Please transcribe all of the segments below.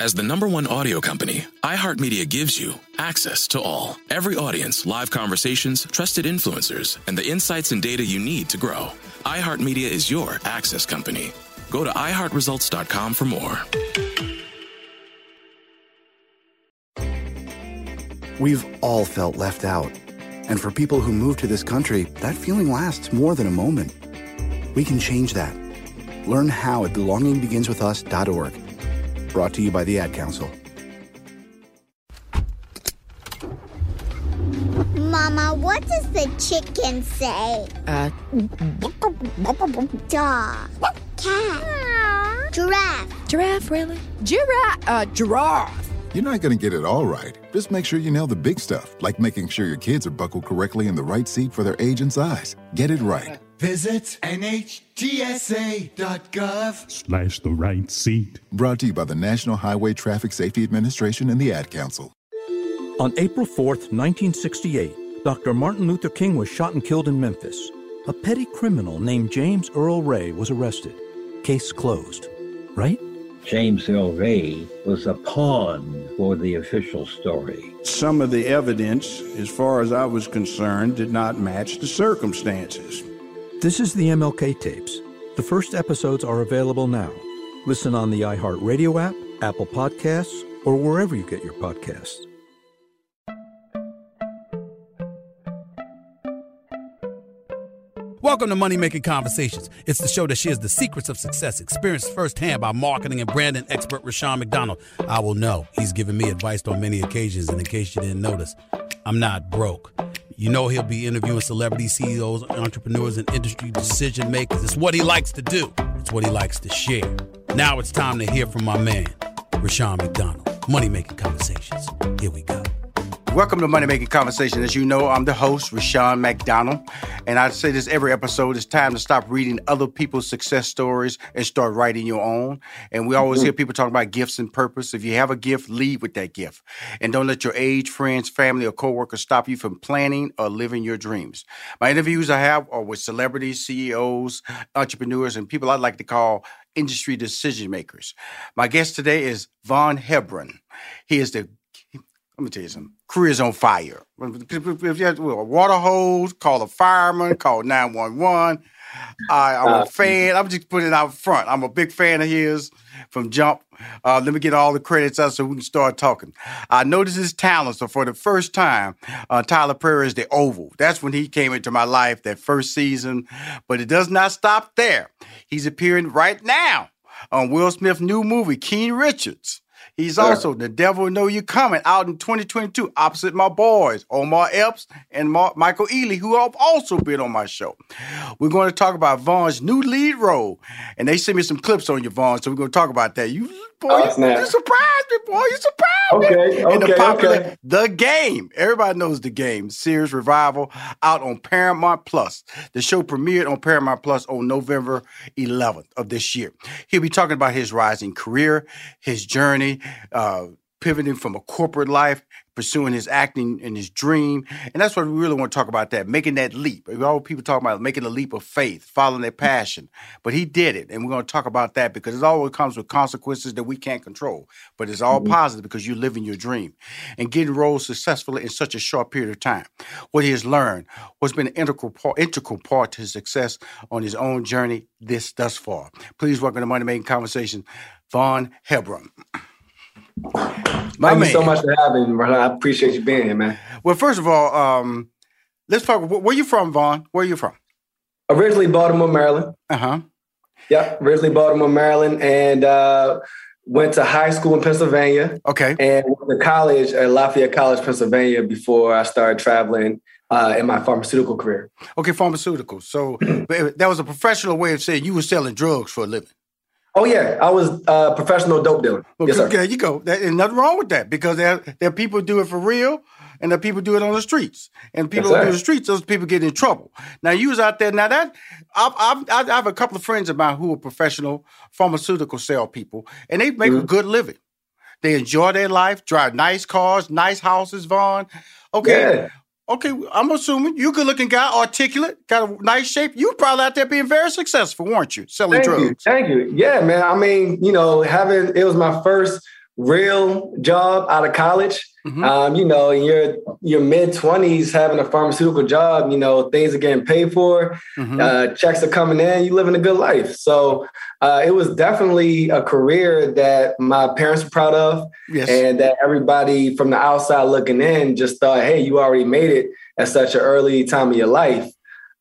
As the number one audio company, iHeartMedia gives you access to all. Every audience, live conversations, trusted influencers, and the insights and data you need to grow. iHeartMedia is your access company. Go to iHeartResults.com for more. We've all felt left out. And for people who move to this country, that feeling lasts more than a moment. We can change that. Learn how at belongingbeginswithus.org. Brought to you by the Ad Council. Mama, what does the chicken say? Uh, Dog. Cat. Giraffe. giraffe, really? Giraffe, uh, giraffe. You're not going to get it all right. Just make sure you nail the big stuff, like making sure your kids are buckled correctly in the right seat for their age and size. Get it right. Visit NHTSA.gov. Slash the right seat. Brought to you by the National Highway Traffic Safety Administration and the Ad Council. On April 4th, 1968, Dr. Martin Luther King was shot and killed in Memphis. A petty criminal named James Earl Ray was arrested. Case closed. Right? James Earl Ray was a pawn for the official story. Some of the evidence, as far as I was concerned, did not match the circumstances. This is the MLK tapes. The first episodes are available now. Listen on the iHeartRadio app, Apple Podcasts, or wherever you get your podcasts. Welcome to Money Making Conversations. It's the show that shares the secrets of success, experienced firsthand by marketing and branding expert Rushion McDonald. I will know he's given me advice on many occasions, and in case you didn't notice, I'm not broke. You know he'll be interviewing celebrity CEOs, entrepreneurs, and industry decision makers. It's what he likes to do. It's what he likes to share. Now it's time to hear from my man, Rushion McDonald. Money Making Conversations. Here we go. Welcome to Money Making Conversation. As you know, I'm the host, Rushion McDonald. And I say this every episode it's time to stop reading other people's success stories and start writing your own. And we always mm-hmm. hear people talk about gifts and purpose. If you have a gift, lead with that gift. And don't let your age, friends, family, or coworkers stop you from planning or living your dreams. My interviews I have are with celebrities, CEOs, entrepreneurs, and people I'd like to call industry decision makers. My guest today is Vaughn Hebron. He is the let me tell you something. Career's on fire. If you have a water hose, call a fireman, call 911. I, I'm a fan. I'm just putting it out front. I'm a big fan of his from Jump. Uh, let me get all the credits out so we can start talking. I noticed his talent. So for the first time, uh, Tyler Perry is the Oval. That's when he came into my life that first season. But it does not stop there. He's appearing right now on Will Smith's new movie, King Richards. He's also The Devil Know You Coming out in 2022 opposite my boys, Omar Epps and Mark, Michael Ealy, who have also been on my show. We're going to talk about Vaughn's new lead role. And they sent me some clips on you, Vaughn, so we're going to talk about that. You boy, Oh, you, you surprised me, boy. You surprised me. Okay, And the popular okay. The Game. Everybody knows The Game. Series revival out on Paramount Plus. The show premiered on Paramount Plus on November 11th of this year. He'll be talking about his rising career, his journey, uh, pivoting from a corporate life, pursuing his acting and his dream. And that's what we really want to talk about that, making that leap. All people talk about making a leap of faith, following their passion. But he did it. And we're going to talk about that because it always comes with consequences that we can't control. But it's all positive because you're living your dream and getting roles successfully in such a short period of time. What he has learned, what's been an integral part, integral part to his success on his own journey this thus far. Please welcome to Money Making Conversation, Vaughn Hebron. My Thank man. you so much for having me, brother. I appreciate you being here, man. Well, first of all, um, let's talk. wh- Where you from, Vaughn? Where are you from? Originally Baltimore, Maryland. Uh huh. Yep, originally Baltimore, Maryland, and uh, went to high school in Pennsylvania. Okay. And went to college at Lafayette College, Pennsylvania, before I started traveling uh, in my pharmaceutical career. Okay, pharmaceuticals. So that was a professional way of saying you were selling drugs for a living. Oh yeah, I was uh, professional dope dealer. Well, yes, sir. there you go. There- There's nothing wrong with that because there, there are people who do it for real and there are people who do it on the streets. And people Yes, who do the streets, those people get in trouble. Now, you was out there. Now, that I've, I've, I have a couple of friends of mine who are professional pharmaceutical sale people, and they make Mm-hmm. a good living. They enjoy their life, drive nice cars, nice houses, Vaughn. Okay. Yeah. Okay, I'm assuming you good looking guy, articulate, got a nice shape. You probably out there being very successful, weren't you? Selling Thank drugs. you. Thank you. Yeah, man. I mean, you know, having it was my first real job out of college. Mm-hmm. Um, you know, in your your mid twenties, having a pharmaceutical job, you know, things are getting paid for, Mm-hmm. uh, checks are coming in, you living a good life. So uh, it was definitely a career that my parents were proud of, Yes. and that everybody from the outside looking in just thought, "Hey, you already made it at such an early time of your life,"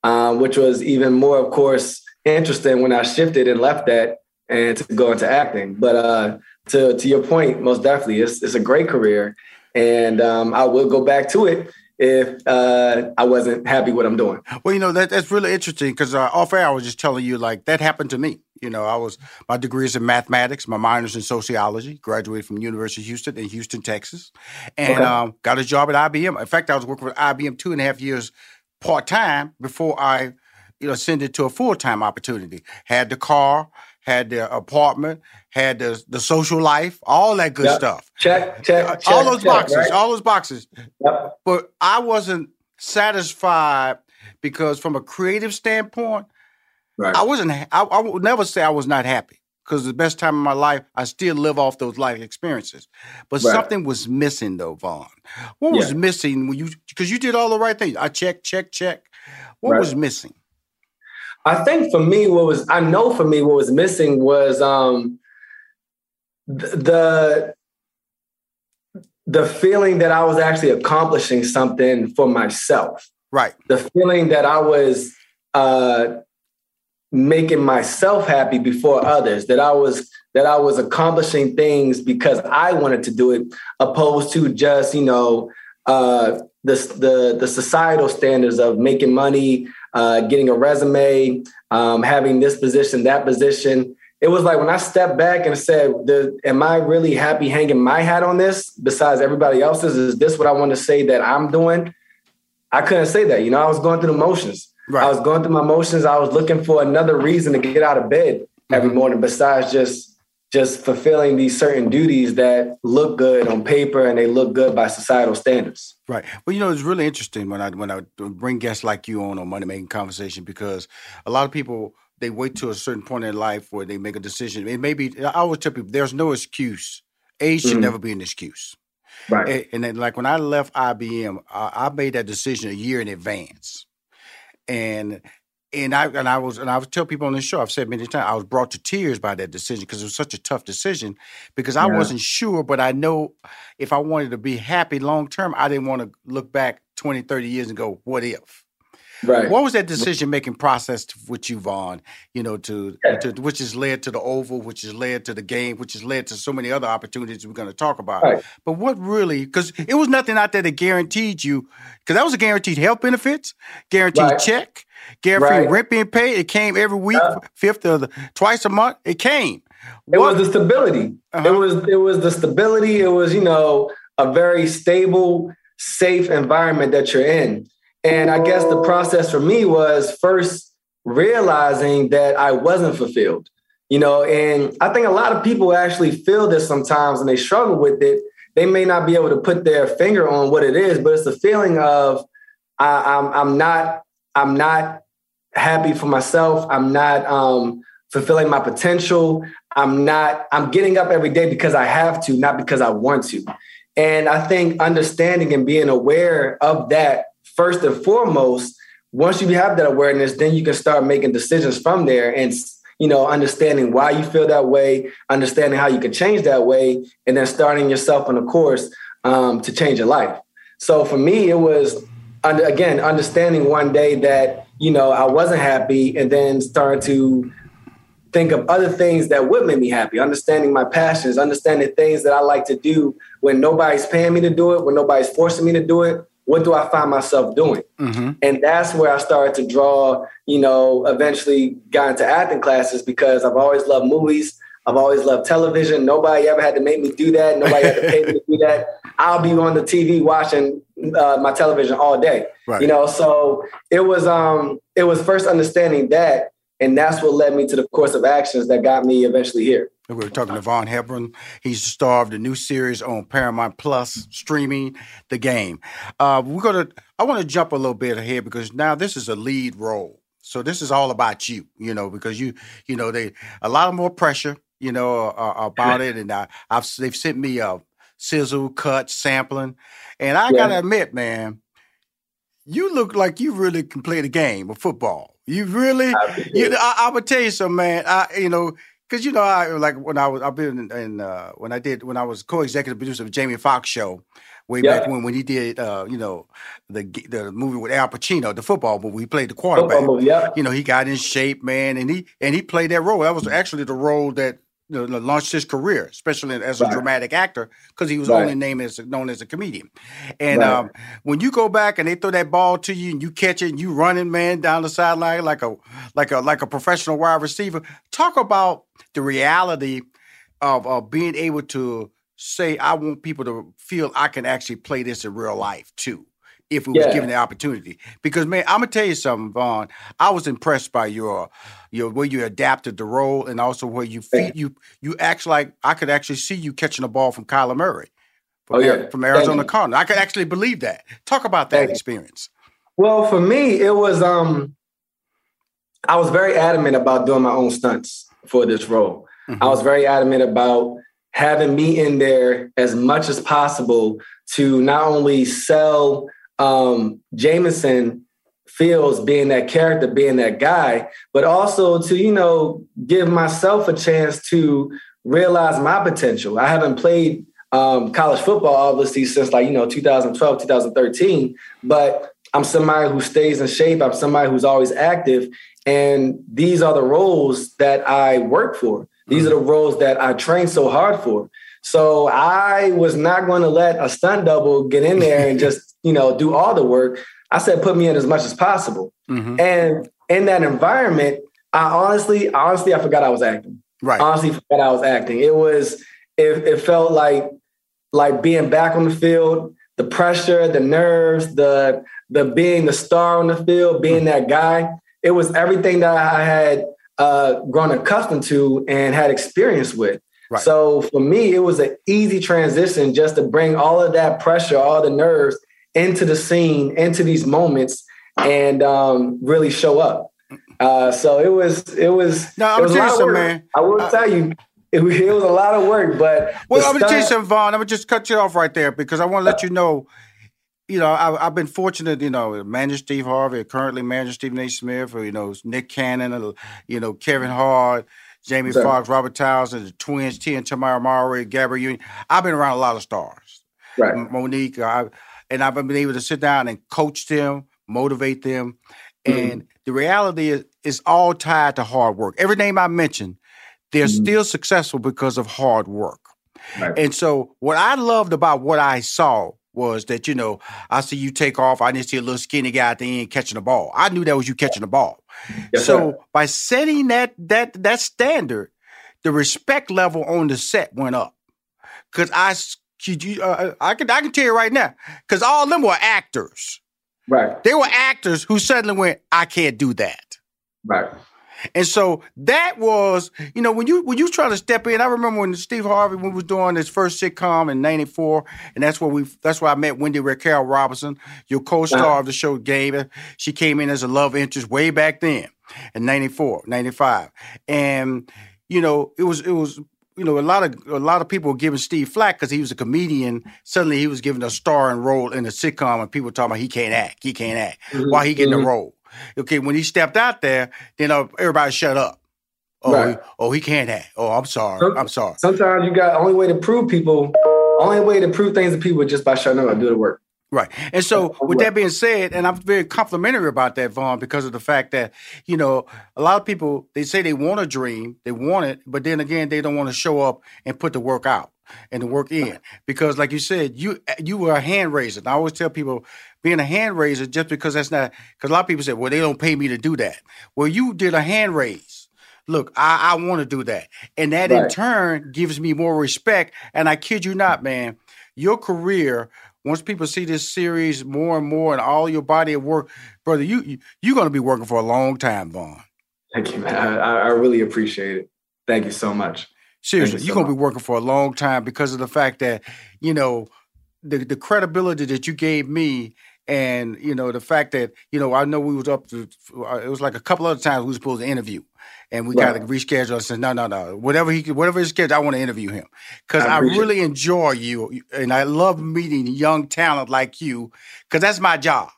um, which was even more, of course, interesting when I shifted and left that and to go into acting. But uh, to to your point, most definitely, it's it's a great career, and um, I will go back to it if uh, I wasn't happy what I'm doing. Well, you know that that's really interesting because uh, off air I was just telling you like that happened to me. You know, I was my degree is in mathematics, my minors in sociology. Graduated from University of Houston in Houston, Texas, and Okay. um, got a job at IBM. In fact, I was working with IBM two and a half years part time before I, you know, ascended to a full time opportunity. Had the car, had their apartment, had the the social life, all that good Yep. stuff. Check, check, Uh, check all those check, boxes, right? all those boxes. Yep. But I wasn't satisfied because, from a creative standpoint, Right. I wasn't. I, I would never say I was not happy because the best time of my life, I still live off those life experiences. But Right. something was missing, though, Vaughn. What was Yeah. missing when you? Because you did all the right things. I check, check, check. What Right. was missing? I think for me, what was I know for me what was missing was um th- the the feeling that I was actually accomplishing something for myself. Right. The feeling that I was uh making myself happy before others, that I was that I was accomplishing things because I wanted to do it, opposed to just, you know, uh the the the societal standards of making money, uh, getting a resume, um, having this position, that position. It was like when I stepped back and said, the, "Am I really happy hanging my hat on this? Besides everybody else's, is this what I want to say that I'm doing?" I couldn't say that. You know, I was going through the motions. I was going through my motions. I was looking for another reason to get out of bed every morning besides just just fulfilling these certain duties that look good on paper and they look good by societal standards. Right. Well, you know, it's really interesting when I when I bring guests like you on on money making conversation because a lot of people they wait to a certain point in life where they make a decision. It may be I always tell people there's no excuse. Age should Mhm. never be an excuse. Right. And, and then, like when I left IBM, I, I made that decision a year in advance, and and I and I was and I would tell people on this show I've said many times I was brought to tears by that decision because it was such a tough decision because I Yeah. wasn't sure, but I know if I wanted to be happy long term, I didn't want to look back 20, 30 years and go, what if? Right. What was that decision making process with you, Vaughn? You know, to, to which has led to the Oval, which has led to the game, which has led to so many other opportunities we're going to talk about. Right. But what really? Because it was nothing out there that guaranteed you. Because that was a guaranteed health benefits, guaranteed Right. check, guaranteed Right. rent being paid. It came every week, fifth of the twice a month. It came. It was the stability. Uh-huh. It was it was the stability. It was you know a very stable, safe environment that you're in. And I guess the process for me was first realizing that I wasn't fulfilled. You know, and I think a lot of people actually feel this sometimes and they struggle with it. They may not be able to put their finger on what it is, but it's the feeling of I, I'm I'm not I'm not happy for myself. I'm not um, fulfilling my potential. I'm not, I'm getting up every day because I have to, not because I want to. And I think understanding and being aware of that first and foremost, once you have that awareness, then you can start making decisions from there. And, you know, understanding why you feel that way, understanding how you can change that way, and then starting yourself on a course um, to change your life. So for me, it was again understanding one day that you know I wasn't happy, and then starting to think of other things that would make me happy, understanding my passions, understanding things that I like to do when nobody's paying me to do it, when nobody's forcing me to do it. What do I find myself doing? Mm-hmm. And that's where I started to draw, you know, eventually got into acting classes because I've always loved movies. I've always loved television. Nobody ever had to make me do that. Nobody had to pay me to do that. I'll be on the TV watching uh, my television all day. Right. You know, so it was um it was first understanding that and that's what led me to the course of actions that got me eventually here. We were talking to Vaughn Hebron. He's the star of the new series on Paramount Plus, streaming the game. Uh, we're gonna. I want to jump a little bit ahead because now this is a lead role. So this is all about you, you know, because you, you know, they a lot of more pressure, you know, uh, about it, and I, have they've sent me a sizzle cut sampling, and I yeah. gotta admit, man, you look like you really can play the game of football. You really? You know, I, I would tell you something, man. I, you know, because you know, I like when I was I've been in uh, when I did when I was co-executive producer of Jamie Foxx show way yeah. back when when he did uh, you know the the movie with Al Pacino, the football movie. He played the quarterback. Movie, yeah. You know, he got in shape, man, and he and he played that role. That was actually the role that launched his career, especially as a right. dramatic actor, because he was right. only named as known as a comedian. And right. um, when you go back and they throw that ball to you and you catch it and you running man down the sideline like a like a like a professional wide receiver, talk about the reality of, of being able to say, I want people to feel I can actually play this in real life too if we yeah. was given the opportunity. Because man, I'm gonna tell you something, Vaughn. I was impressed by your your way you adapted the role and also where you feed you you act like I could actually see you catching a ball from Kyler Murray from, oh, yeah. from Arizona Cardinals. I could actually believe that. Talk about that Thank experience. Well, for me, it was um I was very adamant about doing my own stunts for this role. Mm-hmm. I was very adamant about having me in there as much as possible to not only sell um, Jameson feels being that character, being that guy, but also to, you know, give myself a chance to realize my potential. I haven't played um, college football, obviously, since like, you know, 2012, 2013, but I'm somebody who stays in shape. I'm somebody who's always active. And these are the roles that I work for. These are the roles that I train so hard for. So I was not going to let a stunt double get in there and just you know, do all the work. I said, put me in as much as possible. Mm-hmm. And in that environment, I honestly, honestly, I forgot I was acting. Right. Honestly, forgot I was acting. It was, it, it felt like, like being back on the field, the pressure, the nerves, the, the being the star on the field, being mm-hmm. that guy. It was everything that I had uh, grown accustomed to and had experience with. Right. So for me, it was an easy transition just to bring all of that pressure, all the nerves, into the scene, into these moments, and um, really show up. Uh, so it was, it was. No, I'm you something, man. I will uh, tell you, it, was, it was a lot of work. But well, I'm gonna tell you something, Vaughn. I'm gonna just cut you off right there because I want to let you know. You know, I, have been fortunate. You know, manager Steve Harvey, currently manager Stephen A. Smith, or you know Nick Cannon, you know Kevin Hart. Jamie Foxx, Robert Townsend, the twins, Tia and Tamera Mowry, Gabrielle Union. I've been around a lot of stars. Right. Mo'Nique. I, and I've been able to sit down and coach them, motivate them. Mm-hmm. And the reality is, it's all tied to hard work. Every name I mentioned, they're mm-hmm. still successful because of hard work. Right. And so, what I loved about what I saw was that you know I see you take off. I didn't see a little skinny guy at the end catching the ball. I knew that was you catching the ball. Yes, so sir. by setting that that that standard, the respect level on the set went up because I uh, uh, I can I can tell you right now, because all of them were actors. Right. They were actors who suddenly went, I can't do that. Right. And so that was, you know, when you when you try to step in, I remember when Steve Harvey when was doing his first sitcom in '94, and that's where we that's where I met Wendy Raquel Robinson, your co-star uh-huh. of the show Game. She came in as a love interest way back then in '94, '95, and you know it was it was you know, a lot of a lot of people were giving Steve flack because he was a comedian. Suddenly, he was given a starring role in a sitcom, and people were talking about he can't act, he can't act. Mm-hmm. Why he getting mm-hmm. a role? Okay, when he stepped out there, then uh, everybody shut up. Oh, Right. he, oh, he can't act. Oh, I'm sorry. Some- I'm sorry. Sometimes you got only way to prove people, only way to prove things to people is just by showing up and do the work. Right. And so, with that being said, and I'm very complimentary about that, Vaughn, because of the fact that, you know, a lot of people, they say they want a dream, they want it, but then again, they don't want to show up and put the work out and the work in. Because, like you said, you you were a hand raiser. And I always tell people, being a hand raiser, just because that's not, because a lot of people say, well, they don't pay me to do that. Well, you did a hand raise. Look, I, I want to do that. And that in turn gives me more respect. And I kid you not, man, your career, once people see this series more and more and all your body of work, brother, you, you you're gonna be working for a long time, Vaughn. Thank you, man. I, I really appreciate it. Thank you so much. Seriously, you you're so gonna be working for a long time because of the fact that, you know, the the credibility that you gave me and you know the fact that you know I know we was up to uh, it was like a couple other times we was supposed to interview and we got to reschedule. I said no no no whatever he whatever his schedule I want to interview him because I I, really enjoy you and I love meeting young talent like you because that's my job.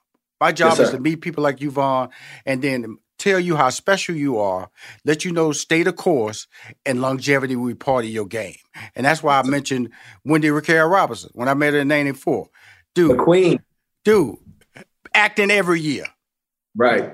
My job is to meet people like you, Vaughn, and then tell you how special you are, let you know stay the course, and longevity will be part of your game. And that's why I mentioned Wendy Raquel Robinson when I met her in '94. Dude, The queen. dude, acting every year, Right.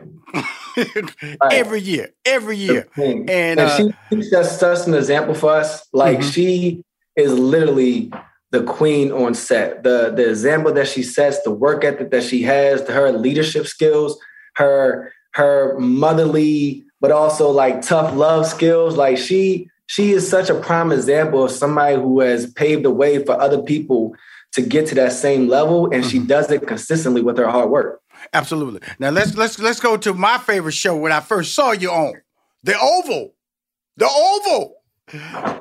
every year, every year, And, and uh, she, she sets such an example for us. Like Mhm. she is literally the queen on set. The the example that she sets, the work ethic that she has, her leadership skills, her her motherly, but also like tough love skills. Like she she is such a prime example of somebody who has paved the way for other people to get to that same level, and she does it consistently with her hard work. Absolutely. Now let's let's let's go to my favorite show when I first saw you on the Oval, the Oval.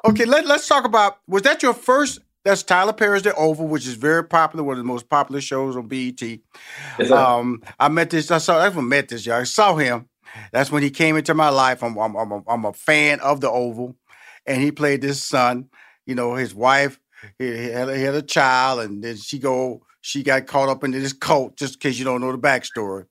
Okay, let let's talk about. Was that your first? That's Tyler Perry's The Oval, which is very popular, one of the most popular shows on BET. sir. um, I met this. I saw. That's when met this. Y'all I saw him. That's when he came into my life. I'm I'm I'm a, I'm a fan of The Oval, and he played this son. You know, his wife. He he had, he had a child, and then she go. She got caught up into this cult, just in case you don't know the backstory.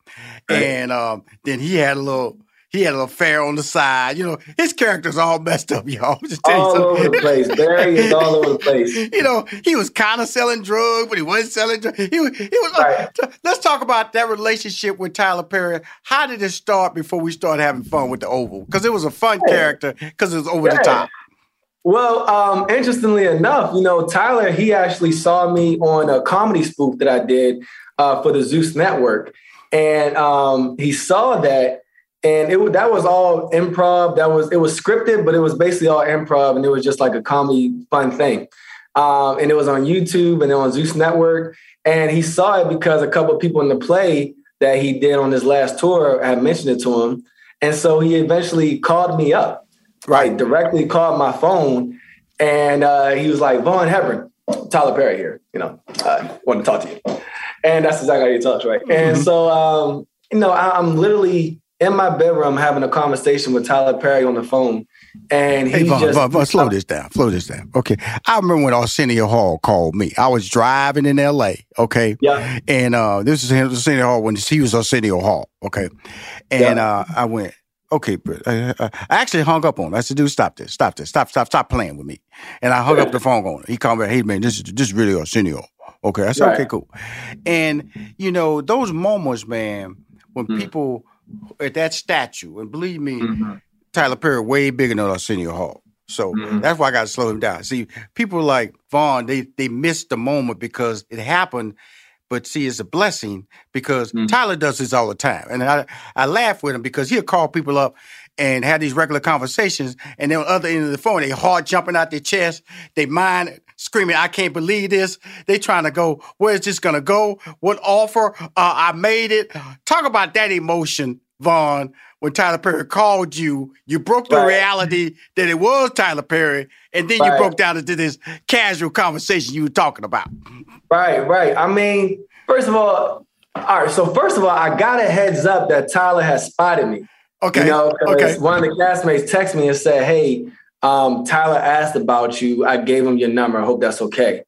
And um, then he had a little. He had a little affair on the side. You know, his character's all messed up, y'all. Just tell you All something. over the place. Barry is all over the place. You know, he was kind of selling drugs, but he wasn't selling drugs. He was. He was. Let's talk about that relationship with Tyler Perry. How did it start before we started having fun with the Oval? Because it was a fun character. Because it was over the top. Well, um, interestingly enough, you know, Tyler, he actually saw me on a comedy spoof that I did uh, for the Zeus Network. And um, he saw that, and it that was all improv. That was it was scripted, but it was basically all improv, and it was just like a comedy fun thing. Um, and it was on YouTube and then on Zeus Network. And he saw it because a couple of people in the play that he did on his last tour had mentioned it to him. And so he eventually called me up, right? Directly called my phone. And uh, he was like, Vaughn Hebron, Tyler Perry here, you know, uh, want to talk to you. And that's exactly how he talks, right? And so, um, you know, I, I'm literally in my bedroom having a conversation with Tyler Perry on the phone. And he Hey, Vaughn, just, Vaughn, Vaughn, slow this down. Slow this down. Okay. I remember when Arsenio Hall called me. I was driving in L.A., okay? Yeah. And uh, this is Arsenio Hall when he was Arsenio Hall, okay? And uh, I went, okay, Britt. I, I I actually hung up on him. I said, dude, stop this. Stop this. Stop, stop, stop playing with me. And I hung up the phone on him. He called me, hey, man, this is, this is really Arsenio. Okay. I said, Right. okay, cool. And, you know, those moments, man, when Mm. people at that statue, and believe me, Mm-hmm. Tyler Perry way bigger than Arsenio Hall. So that's why I got to slow him down. See, people like Vaughn, they they missed the moment because it happened. But see, it's a blessing because Tyler does this all the time, and I I laugh with him because he'll call people up and have these regular conversations, and then on the other end of the phone, they heart jumping out their chest, they mind screaming, "I can't believe this!" They trying to go, "Where's this gonna go? What offer? Uh, I made it." Talk about that emotion, Vaughn. When Tyler Perry called you, you broke the Right. reality that it was Tyler Perry, and then you broke down into this casual conversation you were talking about. Right, right. I mean, first of all, all right. So first of all, I got a heads up that Tyler has spotted me. Okay. You know, Okay. one of the castmates texted me and said, "Hey, um, Tyler asked about you. I gave him your number. I hope that's okay."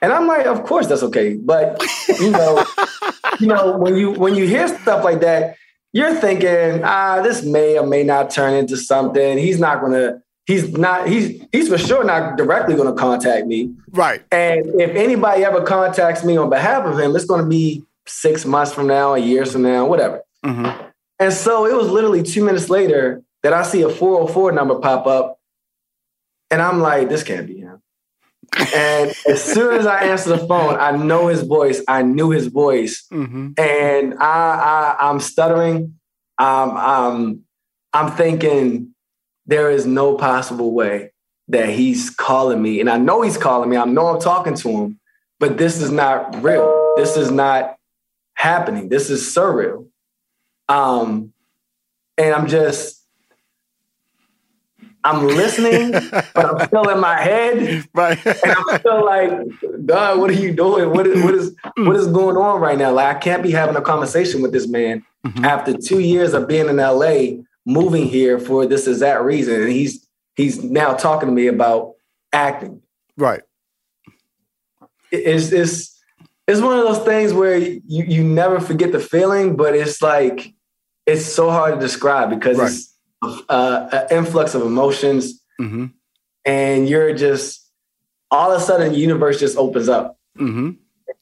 And I'm like, "Of course that's okay." But you know, you know, when you when you hear stuff like that, you're thinking, ah, this may or may not turn into something. He's not gonna, he's not, he's he's for sure not directly gonna contact me. Right. And if anybody ever contacts me on behalf of him, it's gonna be six months from now, a year from now, whatever. Mm-hmm. And so it was literally two minutes later that I see a 404 number pop up. And I'm like, this can't be him. And as soon as I answer the phone, I know his voice. I knew his voice, mm-hmm. and I, I I'm stuttering. Um, I'm I'm thinking there is no possible way that he's calling me, and I know he's calling me. I know I'm talking to him, but this is not real. This is not happening. This is surreal. Um, and I'm just I'm listening, but I'm still in my head. Right. And I'm still like, God, what are you doing? What is what is what is going on right now? Like I can't be having a conversation with this man mm-hmm. after two years of being in LA, moving here for this exact reason. And he's he's now talking to me about acting. Right. It's it's it's one of those things where you you never forget the feeling, but it's like it's so hard to describe because right. it's uh, an influx of emotions, mm-hmm. and you're just all of a sudden the universe just opens up. Mm-hmm.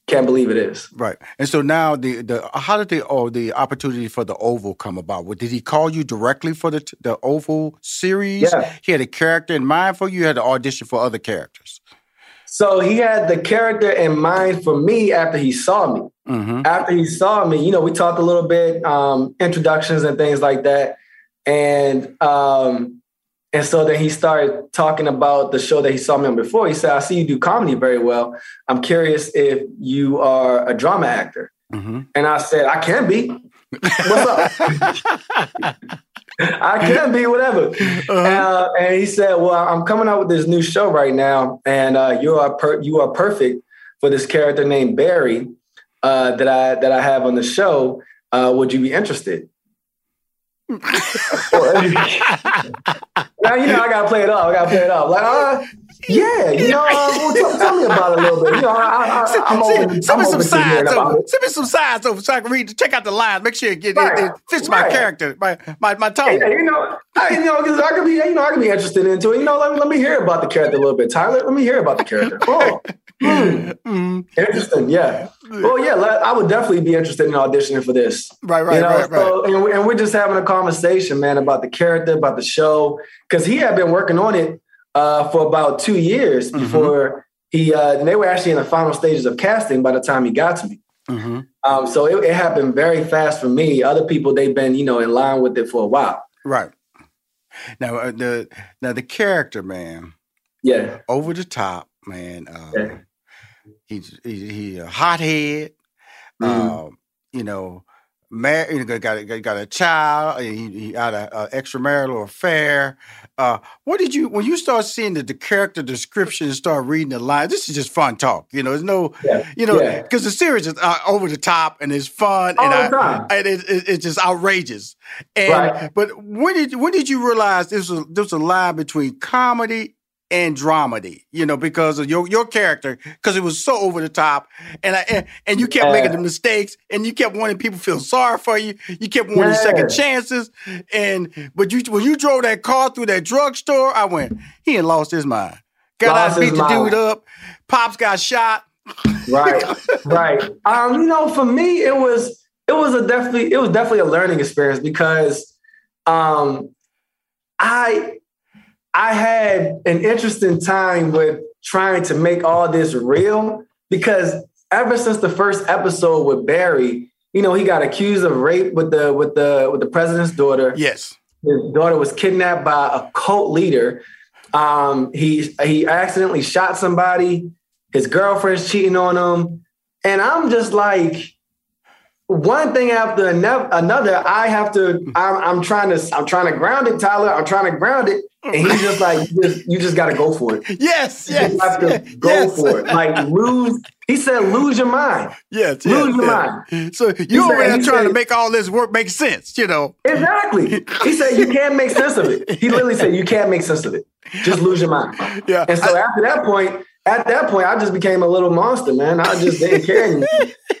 Can't believe it is right. And so now the the how did the oh the opportunity for the Oval come about? Did he call you directly for the the Oval series? Yeah. He had a character in mind for you. you had to audition for other characters. So he had the character in mind for me after he saw me. Mm-hmm. After he saw me, you know, we talked a little bit, um, introductions and things like that. And um, and so then he started talking about the show that he saw me on before. He said, I see you do comedy very well. I'm curious if you are a drama actor. Mm-hmm. And I said, I can be. What's up? I can be whatever. Uh-huh. Uh, and he said, "Well, I'm coming out with this new show right now, and uh, you are per- you are perfect for this character named Barry uh, that I that I have on the show. Uh, would you be interested?" now you know I gotta play it off. I gotta play it off. Like, uh, yeah, you know, uh, well, tell, tell, me about it a little bit. You know, I, am open. Send me some sides over. Send me some sides over so I can read. Check out the lines. Make sure it, get, right. it, it fits right. my character, my my, my tone. Yeah, you know, I, you know, because I could be, you know, I could be interested into it. You know, let me let me hear about the character a little bit, Tyler. Let me hear about the character. Oh, hmm. mm. interesting. Yeah. Well, yeah, I would definitely be interested in auditioning for this. Right, right, you know? right, right. So, and, and, we're just having a conversation, man, about the character, about the show, because he had been working on it uh, for about two years mm-hmm. before he. Uh, they were actually in the final stages of casting by the time he got to me. Mm-hmm. Um, so it, it, happened very fast for me. Other people, they've been, you know, in line with it for a while. Right. Now uh, the now the character, man. Yeah. Over the top, man. Uh, yeah. He's he, he a hothead. Mm. Uh, you know, married, you know, got a, got a child. He, he had an extramarital affair. Uh, what did you when you start seeing the, the character description and start reading the lines? This is just fun talk. You know, there's no, yeah. you know, because yeah. the series is uh, over the top and it's fun All and, I, and it, it, it's just outrageous. And right. but when did when did you realize this was there was a line between comedy and dramedy, you know, because of your your character, because it was so over the top, and I and, and you kept yeah. making the mistakes, and you kept wanting people to feel sorry for you. You kept wanting yeah. second chances, and but you when you drove that car through that drugstore, I went, he had lost his mind. Got out, beat the mind. dude up. Pops got shot. right, right. Um, you know, for me, it was it was a definitely it was definitely a learning experience because um I I had an interesting time with trying to make all this real because ever since the first episode with Barry, you know, he got accused of rape with the with the with the president's daughter. Yes. His daughter was kidnapped by a cult leader. Um, he he accidentally shot somebody. His girlfriend's cheating on him, and I'm just like, one thing after another. I have to. I'm, I'm trying to. I'm trying to ground it, Tyler. I'm trying to ground it, and he's just like, you just, you just got to go for it. Yes, you yes, just have to go yes. for it. Like lose. He said, lose your mind. Yes, lose yes, your yes. mind. So you over there trying said, to make all this work make sense, you know? Exactly. He said you can't make sense of it. He literally said you can't make sense of it. Just lose your mind. Yeah. And so I, after that point, at that point, I just became a little monster, man. I just didn't care anymore.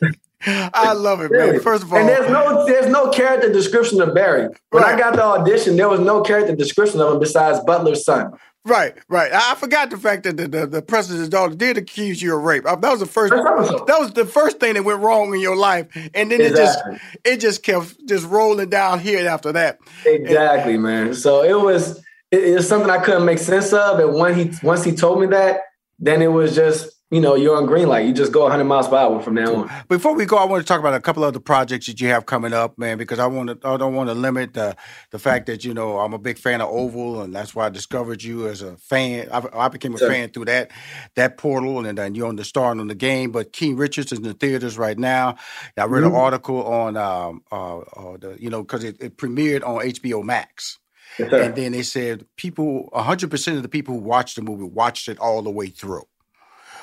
I love it, man. First of all, and there's no there's no character description of Barry. When right. I got the audition, there was no character description of him besides Butler's son. Right, right. I forgot the fact that the, the, the president's daughter did accuse you of rape. That was the first. That was the first thing that went wrong in your life, and then exactly. it just it just kept just rolling down here after that. Exactly, and, man. So it was it, it was something I couldn't make sense of, and when he once he told me that, then it was just you know, you're on green light. You just go 100 miles per hour from now on. Before we go, I want to talk about a couple of other projects that you have coming up, man, because I want to. I don't want to limit the the fact that you know I'm a big fan of Oval, and that's why I discovered you as a fan. I, I became a fan through that that portal, and then you're on the start on the game. But King Richards is in the theaters right now. I read mm-hmm. an article on, um, uh, uh, the you know, because it, it premiered on HBO Max. Yes, and then they said people, 100% of the people who watched the movie watched it all the way through.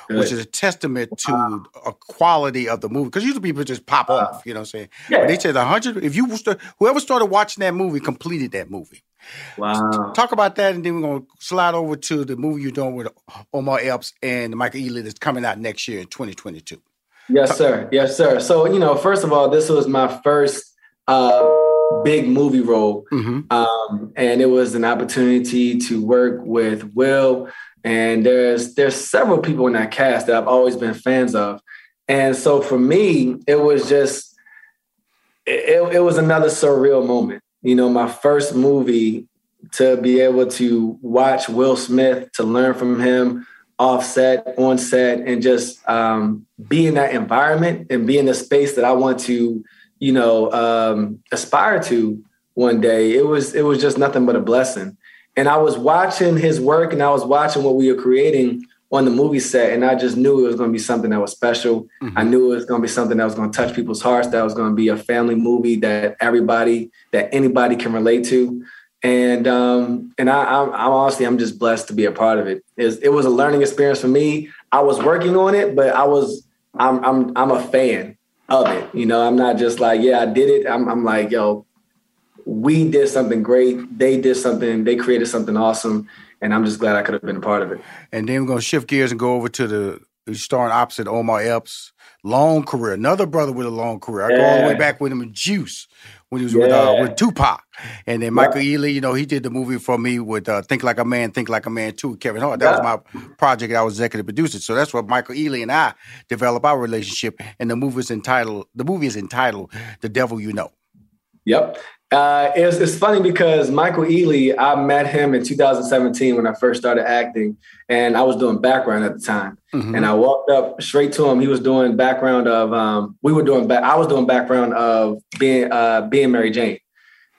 Good. which is a testament to a quality of the movie. Because usually people just pop uh, off, you know what I'm saying? Yeah. But they said 100, if you, whoever started watching that movie completed that movie. Wow. Talk about that, and then we're going to slide over to the movie you're doing with Omar Epps and Michael Ealy that's coming out next year in 2022. Yes, sir. Yes, sir. So, you know, first of all, this was my first uh, big movie role. Mm-hmm. Um, and it was an opportunity to work with Will and there's there's several people in that cast that I've always been fans of. And so for me, it was just it, it was another surreal moment. You know, my first movie to be able to watch Will Smith, to learn from him offset, on set, and just um, be in that environment and be in the space that I want to, you know, um, aspire to one day. It was it was just nothing but a blessing. And I was watching his work and I was watching what we were creating on the movie set. And I just knew it was going to be something that was special. Mm-hmm. I knew it was going to be something that was going to touch people's hearts, that was going to be a family movie that everybody, that anybody can relate to. And um, and I, I'm, I'm honestly, I'm just blessed to be a part of it. It was, it was a learning experience for me. I was working on it, but I was, I'm, I'm, I'm a fan of it. You know, I'm not just like, yeah, I did it. I'm, I'm like, yo, we did something great. They did something. They created something awesome, and I'm just glad I could have been a part of it. And then we're gonna shift gears and go over to the starring opposite Omar Epps. Long career, another brother with a long career. I yeah. go all the way back with him in Juice when he was yeah. with uh, with Tupac, and then Michael yeah. Ealy. You know, he did the movie for me with uh, Think Like a Man, Think Like a Man Too. With Kevin Hart. That was my project. I was executive producer, so that's what Michael Ealy and I developed our relationship. And the movie is entitled. The movie is entitled "The Devil You Know." Yep. Uh, it's, it's funny because Michael Ealy, I met him in 2017 when I first started acting, and I was doing background at the time. Mm-hmm. And I walked up straight to him. He was doing background of, um, we were doing, back, I was doing background of being uh, being Mary Jane.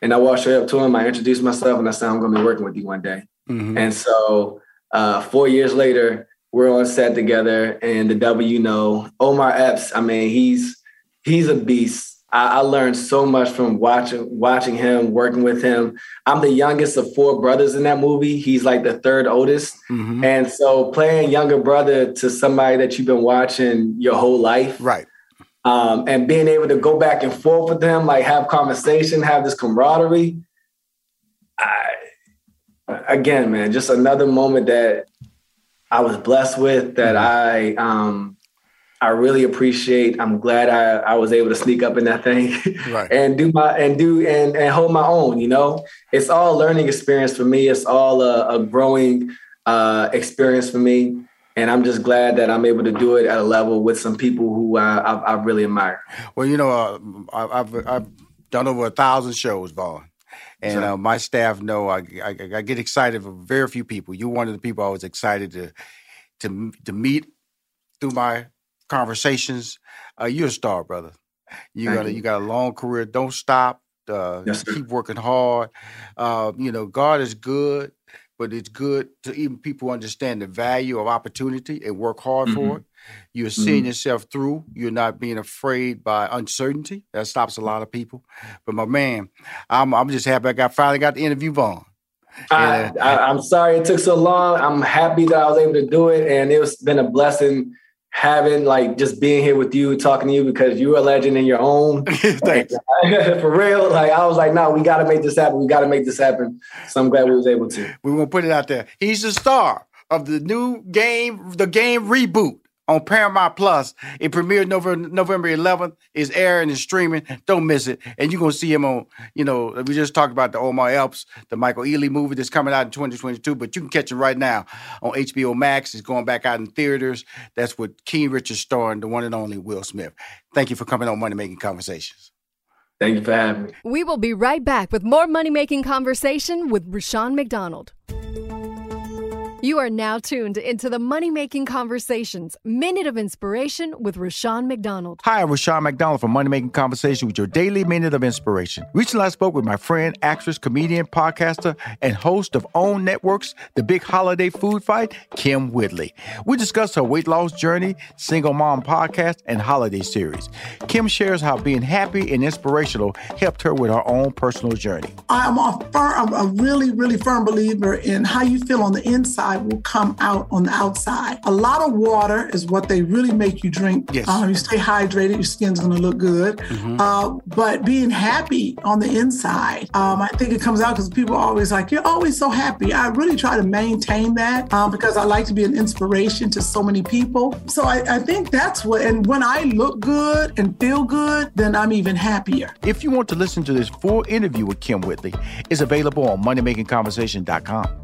And I walked straight up to him. I introduced myself, and I said, "I'm going to be working with you one day." Mm-hmm. And so, uh, four years later, we're on set together, and the W, know, Omar Epps. I mean, he's he's a beast I, I, learned so much from watching watching him, working with him. I'm the youngest of four brothers in that movie. He's like the third oldest, mm-hmm. and so playing younger brother to somebody that you've been watching your whole life, right? Um, and being able to go back and forth with them, like have conversation, have this camaraderie. I, again, man, just another moment that I was blessed with. That mm-hmm. I um, I really appreciate. I'm glad I, I was able to sneak up in that thing right. and do my and do and and hold my own. You know, it's all learning experience for me. It's all a, a growing uh, experience for me, and I'm just glad that I'm able to do it at a level with some people who I, I, I really admire. Well, you know, uh, I, have I've done over a thousand shows, Vaughn. And uh, my staff know I, I, I get excited for very few people. You're one of the people I was excited to to to meet through my conversations. Uh, you're a star, brother. You Thank got a, you. you got a long career. Don't stop. Uh, yes, keep working hard. Uh, you know, God is good, but it's good to even people understand the value of opportunity and work hard mm-hmm. for it. You're seeing mm-hmm. yourself through. You're not being afraid by uncertainty. That stops a lot of people. But my man, I'm I'm just happy I got finally got the interview Vaughn. I, I, I'm sorry it took so long. I'm happy that I was able to do it, and it's been a blessing having like just being here with you, talking to you because you're a legend in your own. Thanks. For real. Like I was like, no, we gotta make this happen. We gotta make this happen. So I'm glad we was able to. We gonna put it out there. He's the star of the new game, the game reboot on Paramount Plus. It premiered November, November 11th. It's airing and streaming. Don't miss it. And you're going to see him on, you know, we just talked about the Omar Epps, the Michael Ealy movie that's coming out in 2022, but you can catch it right now on HBO Max. It's going back out in theaters. That's with King Richard starring the one and only Will Smith. Thank you for coming on Money Making Conversations. Thank you for having me. We will be right back with more money making conversation with Rushion McDonald. You are now tuned into the Money Making Conversations Minute of Inspiration with Rushion McDonald. Hi, I'm Rushion McDonald from Money Making Conversation with your daily minute of inspiration. Recently, I spoke with my friend, actress, comedian, podcaster, and host of OWN Network's The Big Holiday Food Fight, Kym Whitley. We discussed her weight loss journey, single mom podcast, and holiday series. Kim shares how being happy and inspirational helped her with her own personal journey. I'm a, firm, I'm a really, really firm believer in how you feel on the inside will come out on the outside. A lot of water is what they really make you drink. Yes. Um, you stay hydrated, your skin's gonna look good. Mm-hmm. Uh, but being happy on the inside, um, I think it comes out because people are always like, you're always so happy. I really try to maintain that um, because I like to be an inspiration to so many people. So I, I think that's what, and when I look good and feel good, then I'm even happier. If you want to listen to this full interview with Kym Whitley, it's available on moneymakingconversation.com.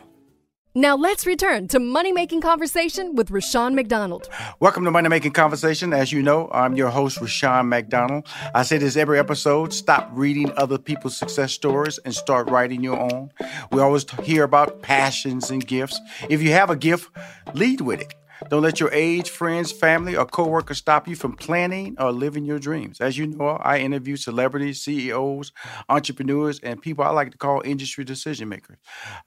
Now let's return to Money Making Conversation with Rushion McDonald. Welcome to Money Making Conversation. As you know, I'm your host, Rushion McDonald. I say this every episode stop reading other people's success stories and start writing your own. We always hear about passions and gifts. If you have a gift, lead with it. Don't let your age, friends, family, or coworkers stop you from planning or living your dreams. As you know, I interview celebrities, CEOs, entrepreneurs, and people I like to call industry decision makers.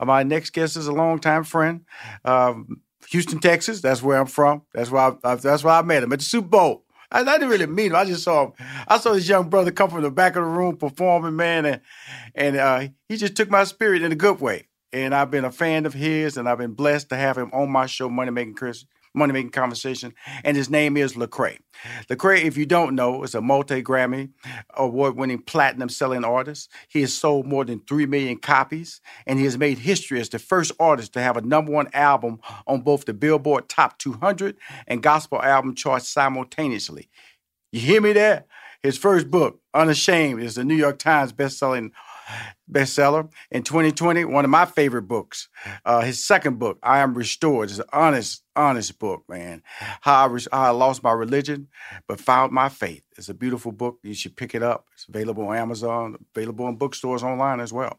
Uh, my next guest is a longtime friend, um, Houston, Texas. That's where I'm from. That's why I, that's why I met him at the Super Bowl. I, I, didn't really meet him. I just saw him. I saw this young brother come from the back of the room performing, man, and and uh, he just took my spirit in a good way. And I've been a fan of his, and I've been blessed to have him on my show, Money Making Chris, Money Making Conversation, and his name is Lecrae. Lecrae, if you don't know, is a multi-Grammy award-winning platinum-selling artist. He has sold more than three million copies, and he has made history as the first artist to have a number one album on both the Billboard Top 200 and Gospel Album charts simultaneously. You hear me there? His first book, Unashamed, is the New York Times best-selling bestseller. In 2020, one of my favorite books. Uh, his second book, I Am Restored, is an honest, honest book, man. How I, re- how I lost my religion, but found my faith. It's a beautiful book. You should pick it up. It's available on Amazon, available in bookstores online as well.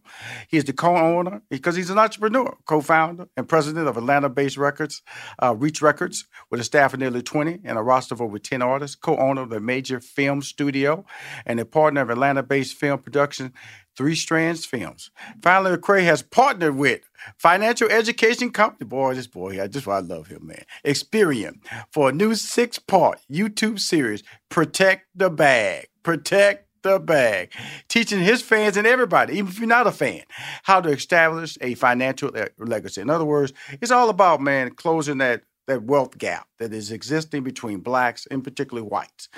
He is the co-owner because he's an entrepreneur, co-founder, and president of Atlanta-based records, uh, Reach Records, with a staff of nearly 20 and a roster of over 10 artists. Co-owner of the major film studio and a partner of Atlanta-based film production Three Strands Films. Finally, Lecrae has partnered with financial education company. Boy, this boy, I just why I love him, man. Experian for a new six-part YouTube series, Protect the Bag. Protect the bag, teaching his fans and everybody, even if you're not a fan, how to establish a financial legacy. In other words, it's all about man closing that that wealth gap that is existing between blacks and particularly whites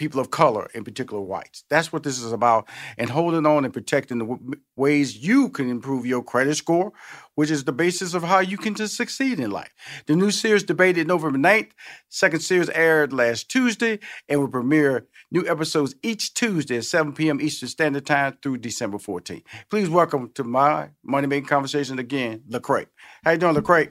people of color, in particular whites. That's what this is about, and holding on and protecting the w- ways you can improve your credit score, which is the basis of how you can just succeed in life. The new series debated November 9th. Second series aired last Tuesday and will premiere new episodes each Tuesday at 7 p.m. Eastern Standard Time through December 14th. Please welcome to my Money Making Conversation again, Lecrae. How you doing, Lecrae?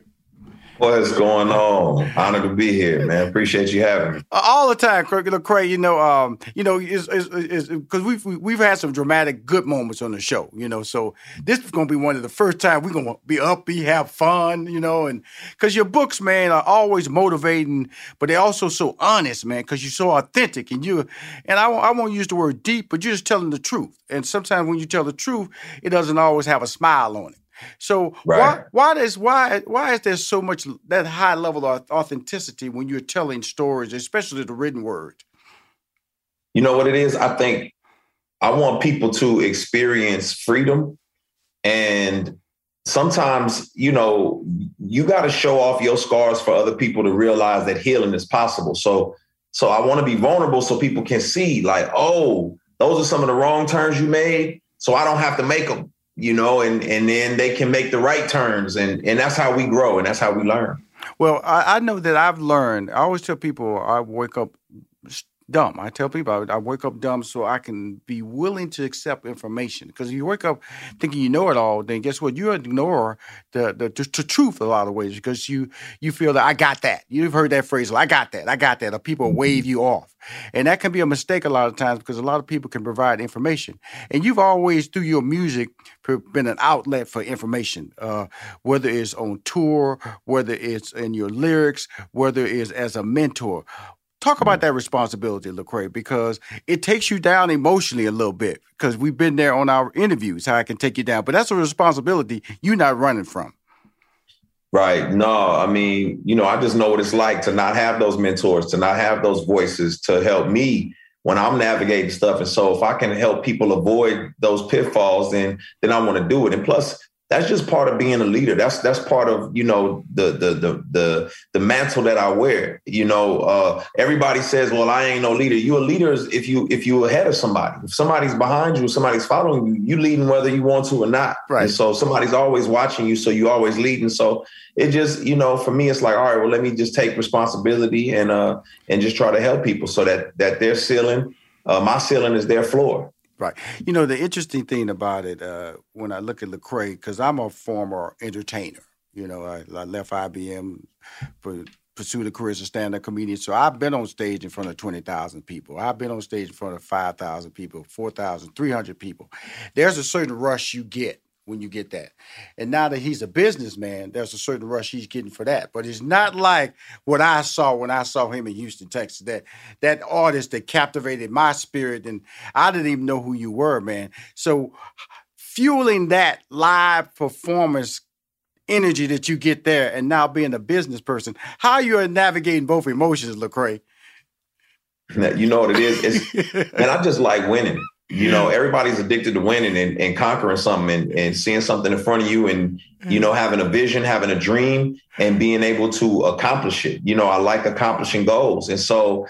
What's going on? Honored to be here, man. Appreciate you having me. All the time, Lecrae. You know, um, you know, because we've we've had some dramatic good moments on the show. You know, so this is to be one of the first time we're to be upbeat, have fun. You know, and because your books, man, are always motivating, but they're also so honest, man. Because you're so authentic, and you and I I won't use the word deep, but you're just telling the truth. And sometimes when you tell the truth, it doesn't always have a smile on it. So right. why why does why why is there so much that high level of authenticity when you're telling stories, especially the written word? You know what it is? I think I want people to experience freedom and sometimes, you know, you got to show off your scars for other people to realize that healing is possible. So so I want to be vulnerable so people can see like, oh, those are some of the wrong turns you made, so I don't have to make them you know, and and then they can make the right turns, and and that's how we grow, and that's how we learn. Well, I, I know that I've learned. I always tell people I wake up dumb. I tell people I, I, wake up dumb so I can be willing to accept information. Because if you wake up thinking you know it all, then guess what? You ignore the, the, the, the truth a lot of ways because you you feel that I got that. You've heard that phrase, I got that, I got that, or people wave you off. And that can be a mistake a lot of times because a lot of people can provide information. And you've always, through your music, been an outlet for information, uh, whether it's on tour, whether it's in your lyrics, whether it's as a mentor. Talk about mm-hmm. that responsibility, Lecrae, because it takes you down emotionally a little bit. Because we've been there on our interviews, how I can take you down, but that's a responsibility you're not running from. Right. No, I mean, you know, I just know what it's like to not have those mentors, to not have those voices to help me when I'm navigating stuff. And so if I can help people avoid those pitfalls, then then I want to do it. And plus, that's just part of being a leader. That's that's part of you know the the the the, the mantle that I wear. You know, uh, everybody says, "Well, I ain't no leader." You a leader if you if you ahead of somebody. If somebody's behind you, somebody's following you, you leading whether you want to or not. Right. And so somebody's always watching you, so you always leading. So it just you know for me, it's like, all right, well, let me just take responsibility and uh and just try to help people so that that their ceiling, uh, my ceiling is their floor. Right. You know, the interesting thing about it, uh, when I look at Lecrae, because I'm a former entertainer. You know, I, I left IBM for pursued a career as a stand-up comedian. So I've been on stage in front of 20,000 people. I've been on stage in front of 5,000 people, 4,300 people. There's a certain rush you get when you get that. And now that he's a businessman, there's a certain rush he's getting for that. But it's not like what I saw when I saw him in Houston, Texas. That that artist that captivated my spirit, and I didn't even know who you were, man. So fueling that live performance energy that you get there, and now being a business person, how you are navigating both emotions, Lecrae? You know what it is? It's, and I just like winning you know everybody's addicted to winning and, and conquering something and, and, seeing something in front of you and you know having a vision having a dream and being able to accomplish it. You know i like accomplishing goals. And so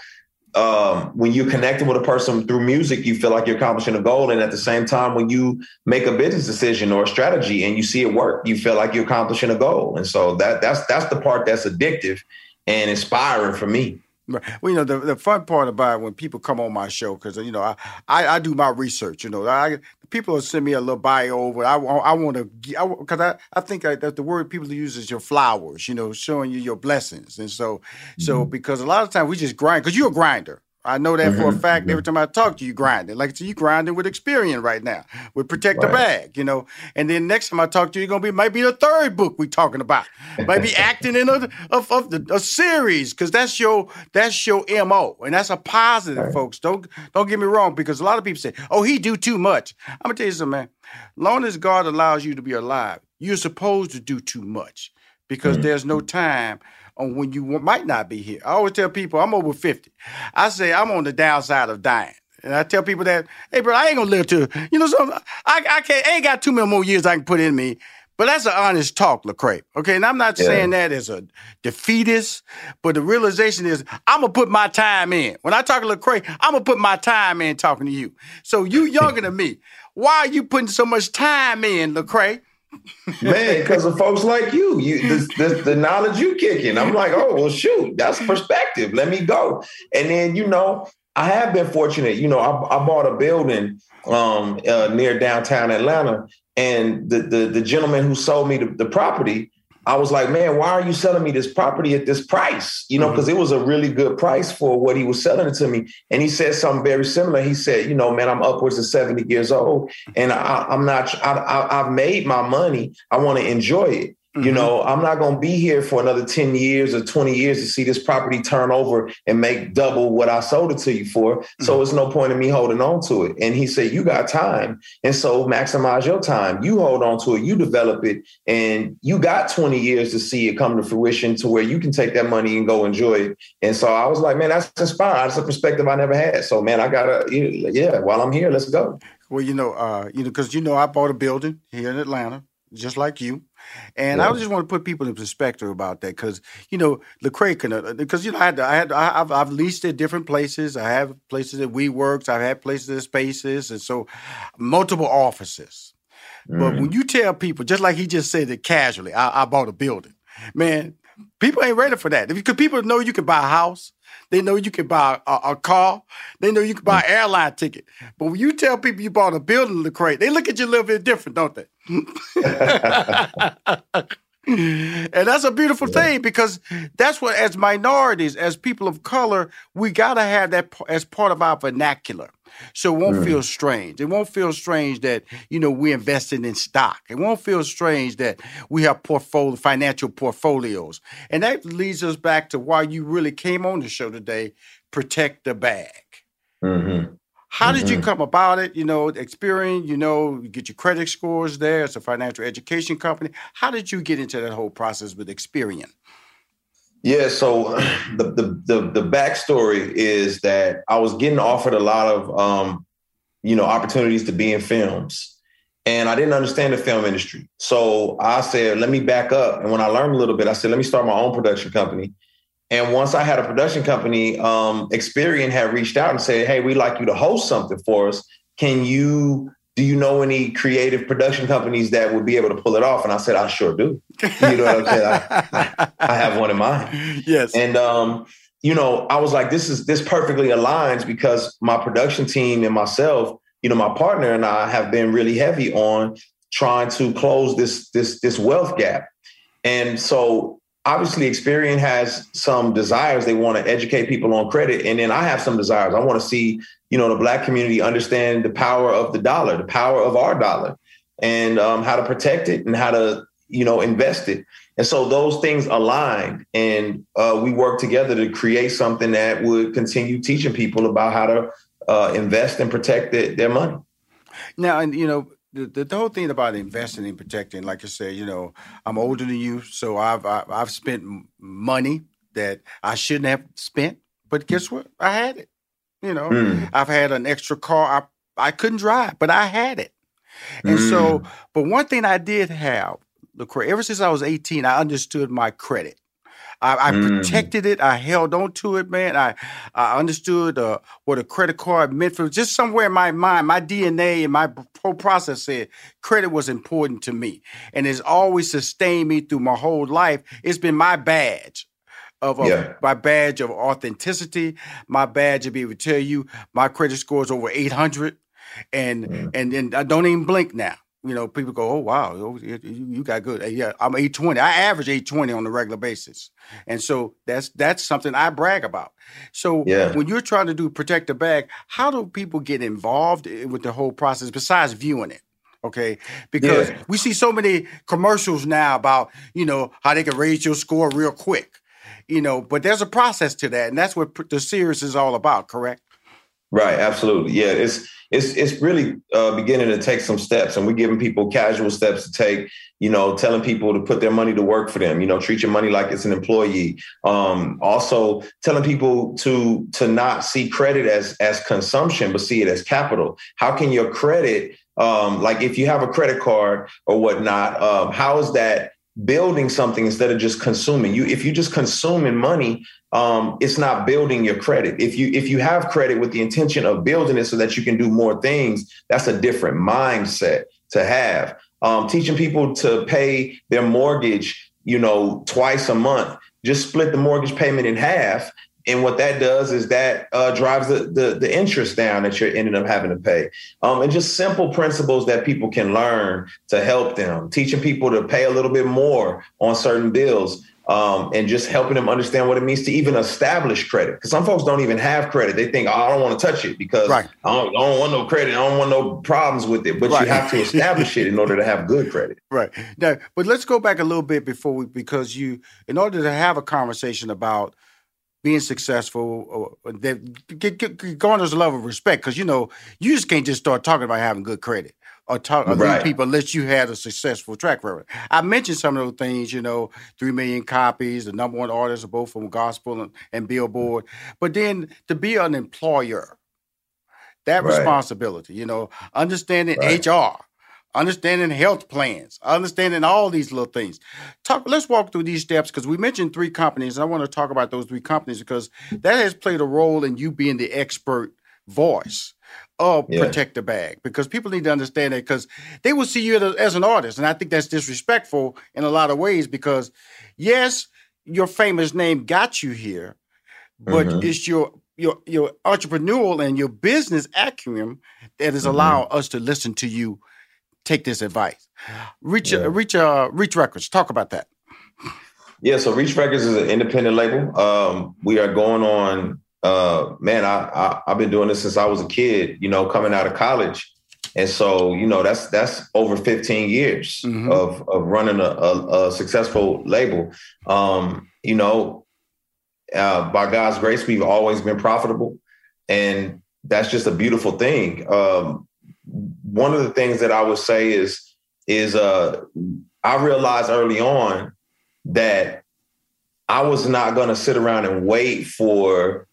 um, when you're connecting with a person through music you feel like you're accomplishing a goal. And at the same time when you make a business decision or a strategy and you see it work you feel like you're accomplishing a goal. And so that that's that's the part that's addictive and inspiring for me Right. Well, you know, the, the fun part about when people come on my show, because, you know, I, I, I, do my research, you know, I, people will send me a little bio over. I, I want to, because I, I think I, that the word people use is your flowers, you know, showing you your blessings. And so, mm-hmm. so because a lot of times we just grind, because you're a grinder. I know that mm-hmm. for a mm-hmm. fact. Mm-hmm. Every time I talk to you, grinding. Like so you grinding with Experian right now, with Protect right. the Bag, you know. And then next time I talk to you, you're gonna be might be the third book we talking about. might be acting in a of, of the, a series, because that's your that's your MO. And that's a positive, right. folks. Don't don't get me wrong, because a lot of people say, Oh, he do too much. I'm gonna tell you something, man. Long as God allows you to be alive, you're supposed to do too much because mm-hmm. there's no time on when you might not be here. I always tell people I'm over 50. I say I'm on the downside of dying. And I tell people that, hey, bro, I ain't gonna live to, you know, so I, I can't, I ain't got too many more years I can put in me. But that's an honest talk, Lecrae. Okay, and I'm not yeah. saying that as a defeatist, but the realization is I'm gonna put my time in. When I talk to Lecrae, I'm gonna put my time in talking to you. So you younger than me. Why are you putting so much time in, Lecrae? Man, because of folks like you, you this, this, the knowledge you kicking. I'm like, oh well, shoot, that's perspective. Let me go. And then you know, I have been fortunate. You know, I, I bought a building um, uh, near downtown Atlanta, and the, the the gentleman who sold me the, the property I was like, man, why are you selling me this property at this price? You know, because mm-hmm. it was a really good price for what he was selling it to me. And he said something very similar. He said, you know, man, I'm upwards of 70 years old and I, am not, I, I, I've made my money. I want to enjoy it. Mm-hmm. You know, I'm not going to be here for another 10 years or 20 years to see this property turn over and make double what I sold it to you for. Mm-hmm. So it's no point in me holding on to it. And he said, You got time. And so maximize your time. You hold on to it, you develop it, and you got 20 years to see it come to fruition to where you can take that money and go enjoy it. And so I was like, Man, that's inspiring. That's a perspective I never had. So, man, I got to, yeah, while I'm here, let's go. Well, you know, uh, you know, because you know, I bought a building here in Atlanta, just like you. And yeah. I just want to put people in perspective about that because you know Lecrae can because uh, you know I had to, I had I, have I've leased at different places. I have places at WeWorks. I've had places at Spaces, and so multiple offices. Mm. But when you tell people, just like he just said it casually, I, I bought a building, man. People ain't ready for that because people know you can buy a house. They know you can buy a, a, car. They know you can buy an airline ticket. But when you tell people you bought a building, Lecrae, they look at you a little bit different, don't they? and that's a beautiful yeah. thing because that's what, as minorities, as people of color, we got to have that as part of our vernacular. So it won't mm. feel strange. It won't feel strange that, you know, we're investing in stock. It won't feel strange that we have portfolio financial portfolios. And that leads us back to why you really came on the show today, protect the bag. Mm-hmm. How did mm-hmm. you come about it? You know, Experian, you know, you get your credit scores there. It's a financial education company. How did you get into that whole process with Experian? Yeah, so the, the the the backstory is that I was getting offered a lot of um, you know opportunities to be in films, and I didn't understand the film industry. So I said, let me back up. And when I learned a little bit, I said, let me start my own production company. And once I had a production company, um, Experian had reached out and said, "Hey, we'd like you to host something for us. Can you do you know any creative production companies that would be able to pull it off? And I said, I sure do. You know what I'm saying? I, I, have one in mind. Yes. And um, you know, I was like, this is this perfectly aligns because my production team and myself, you know, my partner and I have been really heavy on trying to close this this this wealth gap. And so obviously Experian has some desires. They want to educate people on credit. And then I have some desires. I want to see, you know, the black community understand the power of the dollar, the power of our dollar and um, how to protect it and how to, you know, invest it. And so those things aligned and uh, we worked together to create something that would continue teaching people about how to uh, invest and protect the, their money. Now, and you know, the, the, whole thing about investing and protecting, like I said, you know, I'm older than you, so I've I, have i have spent money that I shouldn't have spent, but guess what? I had it. You know, mm. I've had an extra car I I couldn't drive, but I had it. And mm. so, but one thing I did have, Lecrae, ever since I was 18, I understood my credit. I, I mm. protected it. I held on to it, man. I I understood uh, what a credit card meant for. Just somewhere in my mind, my DNA and my whole process said credit was important to me, and it's always sustained me through my whole life. It's been my badge of, of Yeah. my badge of authenticity, my badge to be able to tell you my credit score is over 800 and Mm. and and I don't even blink now. You know, people go, "Oh wow, oh, you, got good." Yeah, I'm 820. I average 820 on a regular basis, and so that's that's something I brag about. So Yeah. when you're trying to do protect the bag, how do people get involved eh, with the whole process besides viewing it? Okay, because Yeah. we see so many commercials now about you know how they can raise your score real quick, you know. But there's a process to that, and that's what the series is all about. Correct? Right, absolutely. Yeah, it's it's it's really uh, beginning to take some steps, and we're giving people casual steps to take. You know, telling people to put their money to work for them. You know, treat your money like it's an employee. Um, also, telling people to to not see credit as as consumption, but see it as capital. How can your credit, um, like if you have a credit card or whatnot, um, how is that building something instead of just consuming? You if you're just consuming money, um, it's not building your credit. If you if you have credit with the intention of building it so that you can do more things, that's a different mindset to have. Um, teaching people to pay their mortgage, you know, twice a month, just split the mortgage payment in half. And what that does is that uh, drives the, the the interest down that you're ending up having to pay, um, and just simple principles that people can learn to help them. Teaching people to pay a little bit more on certain bills, um, and just helping them understand what it means to even establish credit. Because some folks don't even have credit; they think, "Oh, I don't want to touch it because I, don't, I don't want no credit. I don't want no problems with it." But Right. you have to establish it in order to have good credit. Right. Now, but let's go back a little bit before we, because you, in order to have a conversation about being successful, or that get, get, garners a level of respect, because you know you just can't just start talking about having good credit or talk or Right. people unless you had a successful track record. I mentioned some of those things, you know, three million copies, the number one artists of both from gospel and, and Billboard, but then to be an employer, that Right. responsibility, you know, understanding Right. HR understanding health plans, understanding all these little things. Talk. Let's walk through these steps because we mentioned three companies. And I want to talk about those three companies because that has played a role in you being the expert voice of Yeah. protect the bag because people need to understand that because they will see you as, an artist and i think that's disrespectful in a lot of ways because yes your famous name got you here but Mhm. it's your your your entrepreneurial and your business acumen that is Mhm. allowing us to listen to you take this advice. Reach Yeah. uh, reach uh reach records. Talk about that. Yeah, so Reach Records is an independent label. Um, we are going on. Uh, man, I, I I've been doing this since I was a kid. You know, coming out of college, and so you know that's that's over 15 years of of running a, a, a successful label. Um, you know, uh, by God's grace, we've always been profitable, and that's just a beautiful thing. Um, one of the things that I would say is is uh, I realized early on that I was not going to sit around and wait for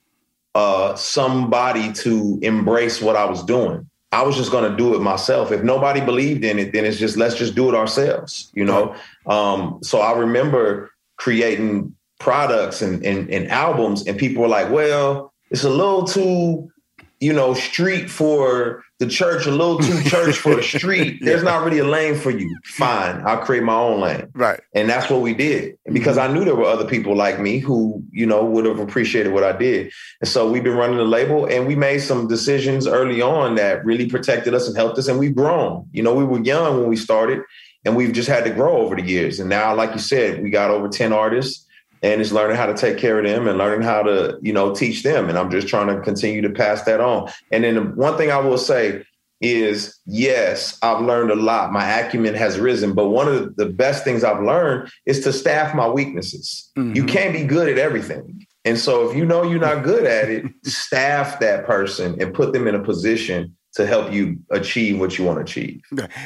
uh, somebody to embrace what I was doing. I was just going to do it myself. If nobody believed in it, then it's just let's just do it ourselves, you know. Um, so I remember creating products and, and and albums, and people were like, "Well, it's a little too, you know, street for the church, a little too church for the street. There's not really a lane for you. Fine, I'll create my own lane." Right. And that's what we did because mm-hmm. I knew there were other people like me who, you know, would have appreciated what I did. And so we've been running the label and we made some decisions early on that really protected us and helped us. And we've grown. You know, we were young when we started and we've just had to grow over the years. And now, like you said, we got over 10 artists and it's learning how to take care of them and learning how to, you know, teach them. And I'm just trying to continue to pass that on. And then the one thing I will say is yes, I've learned a lot. My acumen has risen, but one of the best things I've learned is to staff my weaknesses. You mm-hmm. can't be good at everything. And so if you know you're not good at it, staff that person and put them in a position to help you achieve what you want to achieve.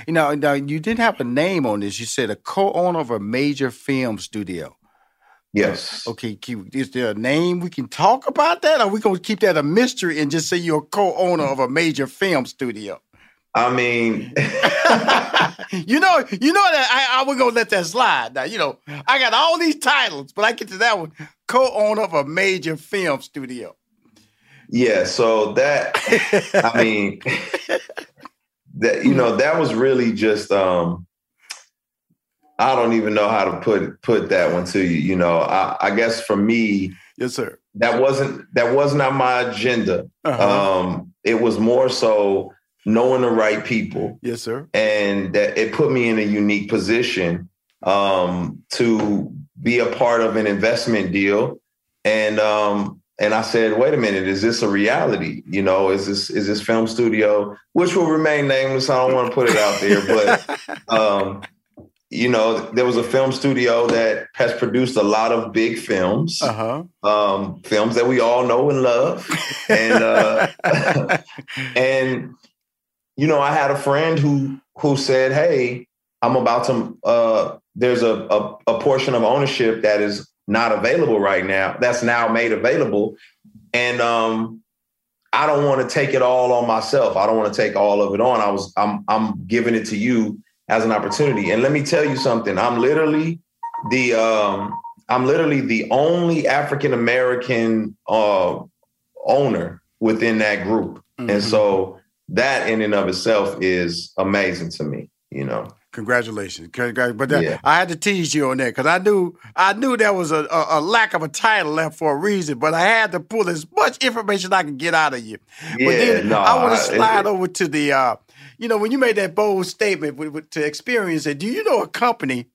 You know, now you didn't have a name on this. You said a co-owner of a major film studio. Yes. Okay, keep- is there a name we can talk about that? Or are we gonna keep that a mystery and just say you're a co-owner of a major film studio? I mean, you know, you know that I, I was gonna let that slide. Now, you know, I got all these titles, but I get to that one, co-owner of a major film studio. Yeah, so that I mean that you know that was really just um I don't even know how to put put that one to you. You know, I, I guess for me, yes, sir. That wasn't that was not my agenda. Uh-huh. Um, it was more so knowing the right people. Yes, sir. And that it put me in a unique position um, to be a part of an investment deal. And um, and I said, wait a minute, is this a reality? You know, is this is this film studio, which will remain nameless? I don't want to put it out there, but um, you know, there was a film studio that has produced a lot of big films, uh-huh. um, films that we all know and love, and uh, and you know, I had a friend who who said, "Hey, I'm about to. Uh, there's a, a a portion of ownership that is not available right now. That's now made available, and um, I don't want to take it all on myself. I don't want to take all of it on. I was I'm I'm giving it to you as an opportunity. And let me tell you something. I'm literally the um, I'm literally the only African American uh, owner within that group, mm-hmm. and so that in and of itself is amazing to me. You know. Congratulations, Congratulations. but that, yeah. I had to tease you on that because I knew I knew there was a, a, a, lack of a title left for a reason, but I had to pull as much information I could get out of you. Yeah, but then no, I want to slide over to the, uh, you know, when you made that bold statement with, with, to experience it. Do you know a company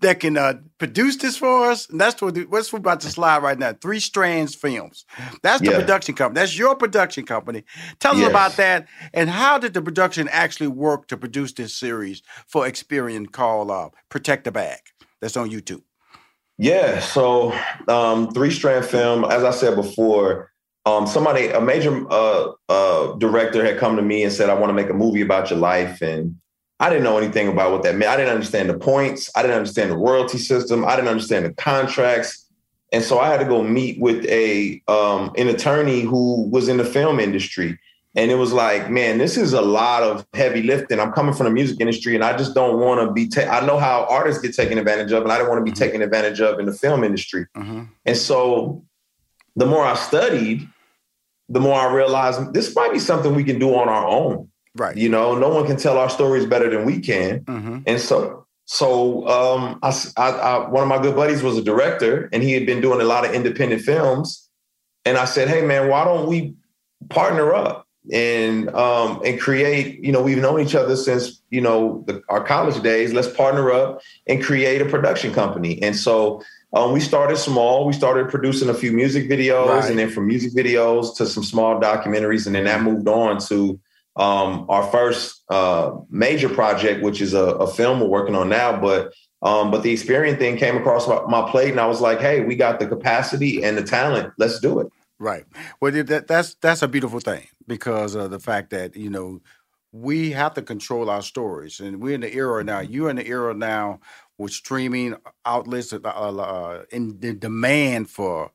that can uh, produce this for us. And that's what what's about to slide right now. Three Strands Films. That's the yeah. production company. That's your production company. Tell yes. us about that and how did the production actually work to produce this series for Experian called uh, Protect the Bag. That's on YouTube. Yeah. So um, Three Strand Film, as I said before, um, somebody, a major uh, uh, director had come to me and said, I want to make a movie about your life. And I didn't know anything about what that meant. I didn't understand the points. I didn't understand the royalty system. I didn't understand the contracts. And so I had to go meet with a um, an attorney who was in the film industry. And it was like, man, this is a lot of heavy lifting. I'm coming from the music industry, and I just don't want to be. Ta- I know how artists get taken advantage of, and I don't want to be mm-hmm. taken advantage of in the film industry. Mm-hmm. And so, the more I studied, the more I realized this might be something we can do on our own. Right. You know, no one can tell our stories better than we can. Mm-hmm. And so, so um, I, I, I, one of my good buddies was a director, and he had been doing a lot of independent films. And I said, "Hey, man, why don't we partner up and um, and create? You know, we've known each other since you know the, our college days. Let's partner up and create a production company." And so um, we started small. We started producing a few music videos, right. and then from music videos to some small documentaries, and then that moved on to um, our first uh, major project, which is a, a, film we're working on now. But um, but the Experian thing came across my, my, plate, and I was like, hey, we got the capacity and the talent. Let's do it. Right. Well, that, that's that's a beautiful thing because of the fact that you know we have to control our stories, and we're in the era now. You're in the era now with streaming outlets uh, uh, in the demand for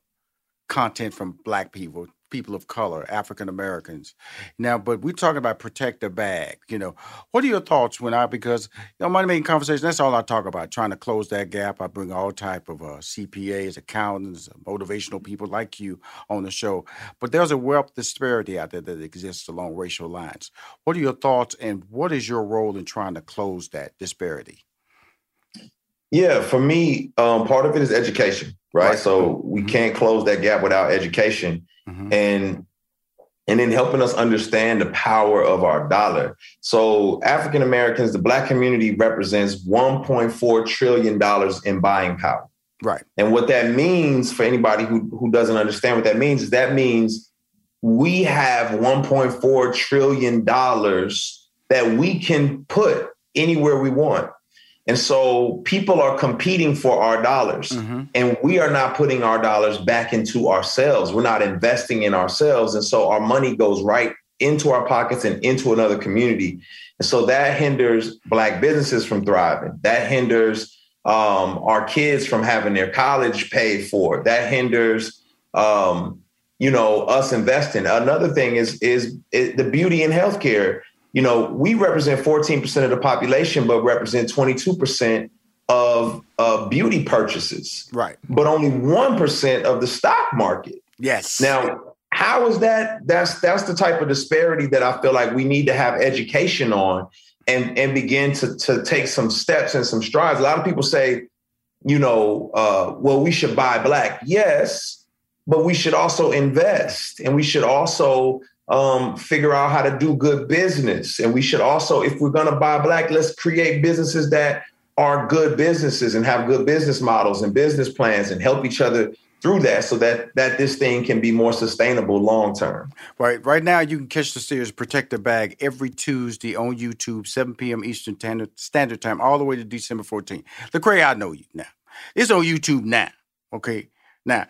content from Black people, people of color, African Americans. Now, but we're talking about protect the bag. You know, what are your thoughts when I because you know money making conversation? That's all I talk about. Trying to close that gap. I bring all type of uh, CPAs, accountants, motivational people like you on the show. But there's a wealth disparity out there that exists along racial lines. What are your thoughts, and what is your role in trying to close that disparity? Yeah, for me, um, part of it is education, right? right. So we mm-hmm. can't close that gap without education mm-hmm. and and then helping us understand the power of our dollar. So African Americans, the black community represents 1.4 trillion dollars in buying power. Right. And what that means for anybody who, who doesn't understand what that means is that means we have 1.4 trillion dollars that we can put anywhere we want. And so people are competing for our dollars, mm-hmm. and we are not putting our dollars back into ourselves. We're not investing in ourselves. And so our money goes right into our pockets and into another community. And so that hinders Black businesses from thriving. That hinders um, our kids from having their college paid for. That hinders, um, you know, us investing. Another thing is is, is the beauty in healthcare you know, we represent 14% of the population, but represent 22% of uh, beauty purchases. Right. But only 1% of the stock market. Yes. Now, how is that? That's that's the type of disparity that I feel like we need to have education on and and begin to to take some steps and some strides. A lot of people say, you know, uh, well, we should buy black. Yes, but we should also invest, and we should also um, figure out how to do good business. And we should also, if we're going to buy black, let's create businesses that are good businesses and have good business models and business plans and help each other through that so that that this thing can be more sustainable long term. Right. Right now, you can catch the series Protect the Bag every Tuesday on YouTube, 7 p.m. Eastern Standard Time, all the way to December 14th. Lecrae, I know you now. It's on YouTube now. Okay. Now,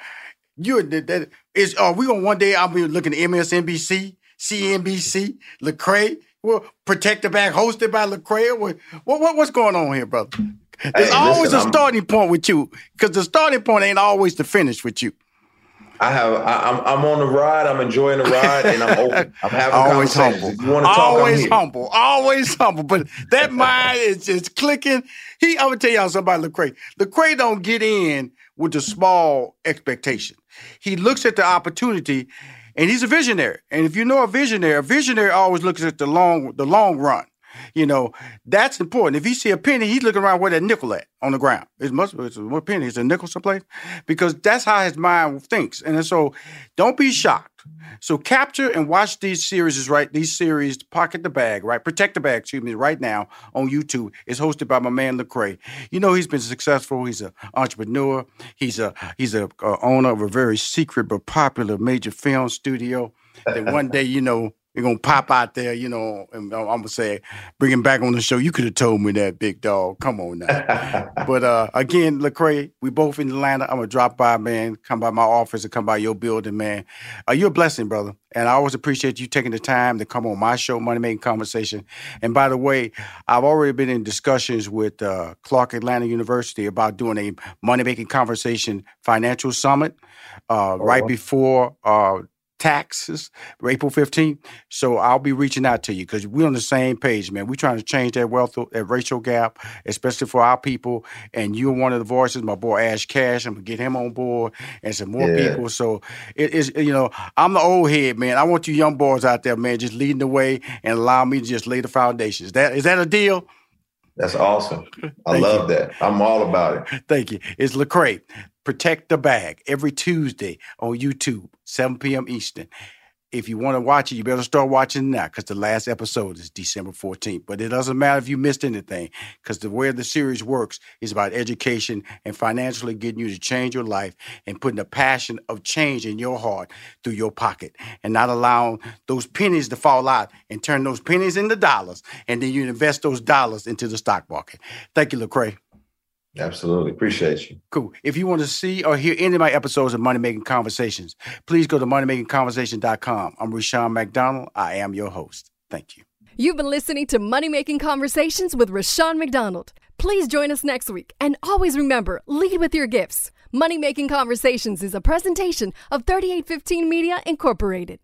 you that is are we on one day I'll be looking at MSNBC, CNBC, Lecrae, well, Protect the Bag hosted by Lecrae. What, what what's going on here, brother? There's hey, always listen, a starting I'm, point with you because the starting point ain't always the finish with you. I have. I, am I'm, I'm on the ride. I'm enjoying the ride, and I'm open. I'm having always humble. If you want to talk, always humble. Always humble. But that mind is just clicking. He. I'm gonna tell y'all something about Lecrae. Lecrae don't get in with the small expectation. He looks at the opportunity, and he's a visionary. And if you know a visionary, a visionary always looks at the long the long run. You know, that's important. If you see a penny, he's looking around where that nickel at on the ground. It must be a penny. It's a nickel someplace because that's how his mind thinks. And so, don't be shocked. So capture and watch these series right. These series, pocket the bag, right? Protect the bag. Excuse me. Right now on YouTube, it's hosted by my man Lecrae. You know he's been successful. He's an entrepreneur. He's a he's a, a owner of a very secret but popular major film studio. That one day, you know, you're gonna pop out there, you know, and I'm gonna say, bring him back on the show. You could have told me that, big dog. Come on now. but uh again, Lecrae, we both in Atlanta. I'm gonna drop by, man. Come by my office and come by your building, man. Uh, you're a blessing, brother. And I always appreciate you taking the time to come on my show, Money Making Conversation. And by the way, I've already been in discussions with uh, Clark Atlanta University about doing a Money Making Conversation financial summit uh, oh. right before uh, taxes, April 15th. So I'll be reaching out to you because we're on the same page, man. We're trying to change that wealth, that racial gap, especially for our people. And you're one of the voices, my boy Ash Cash. I'm gonna get him on board and some more yeah. people. So it is, you know, I'm the old head, man. I want you young boys out there, man, just leading the way and allow me to just lay the foundations. That is that a deal? That's awesome. I love you. that. I'm all about it. Thank you. It's Lecrae. Protect the Bag every Tuesday on YouTube, 7 p.m. Eastern. If you want to watch it, you better start watching now because the last episode is December 14th. But it doesn't matter if you missed anything because the way the series works is about education and financially getting you to change your life and putting a passion of change in your heart through your pocket and not allowing those pennies to fall out and turn those pennies into dollars. And then you invest those dollars into the stock market. Thank you, Lecrae. Absolutely. Appreciate you. Cool. If you want to see or hear any of my episodes of Money Making Conversations, please go to moneymakingconversation.com. I'm Rushion McDonald. I am your host. Thank you. You've been listening to Money Making Conversations with Rushion McDonald. Please join us next week. And always remember lead with your gifts. Money Making Conversations is a presentation of 3815 Media Incorporated.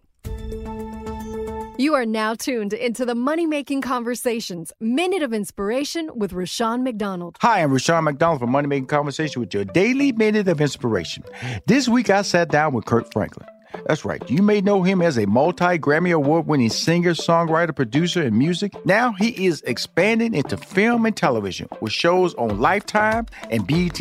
You are now tuned into the Money Making Conversations Minute of Inspiration with Rushion McDonald. Hi, I'm Rushion McDonald from Money Making Conversation with your daily Minute of Inspiration. This week I sat down with Kirk Franklin. That's right. You may know him as a multi Grammy Award winning singer, songwriter, producer, and music. Now he is expanding into film and television with shows on Lifetime and BET.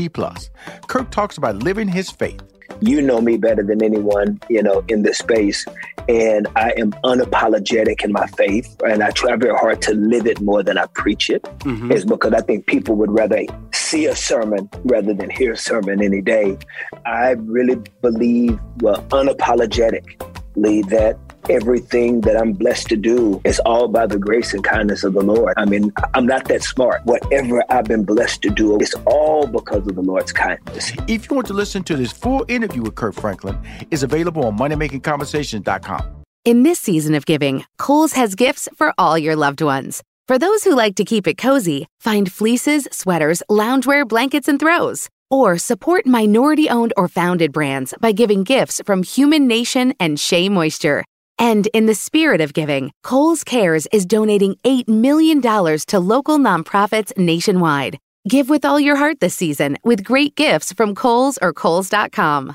Kirk talks about living his faith you know me better than anyone, you know, in this space. And I am unapologetic in my faith. And I try very hard to live it more than I preach it. Mm-hmm. Is because I think people would rather see a sermon rather than hear a sermon any day. I really believe, well, unapologetically that everything that I'm blessed to do is all by the grace and kindness of the Lord. I mean, I'm not that smart. Whatever I've been blessed to do, it's all because of the Lord's kindness. If you want to listen to this full interview with Kirk Franklin, it's available on moneymakingconversations.com. In this season of giving, Kohl's has gifts for all your loved ones. For those who like to keep it cozy, find fleeces, sweaters, loungewear, blankets, and throws. Or support minority owned or founded brands by giving gifts from Human Nation and Shea Moisture. And in the spirit of giving, Kohl's Cares is donating $8 million to local nonprofits nationwide. Give with all your heart this season with great gifts from Kohl's or Kohl's.com.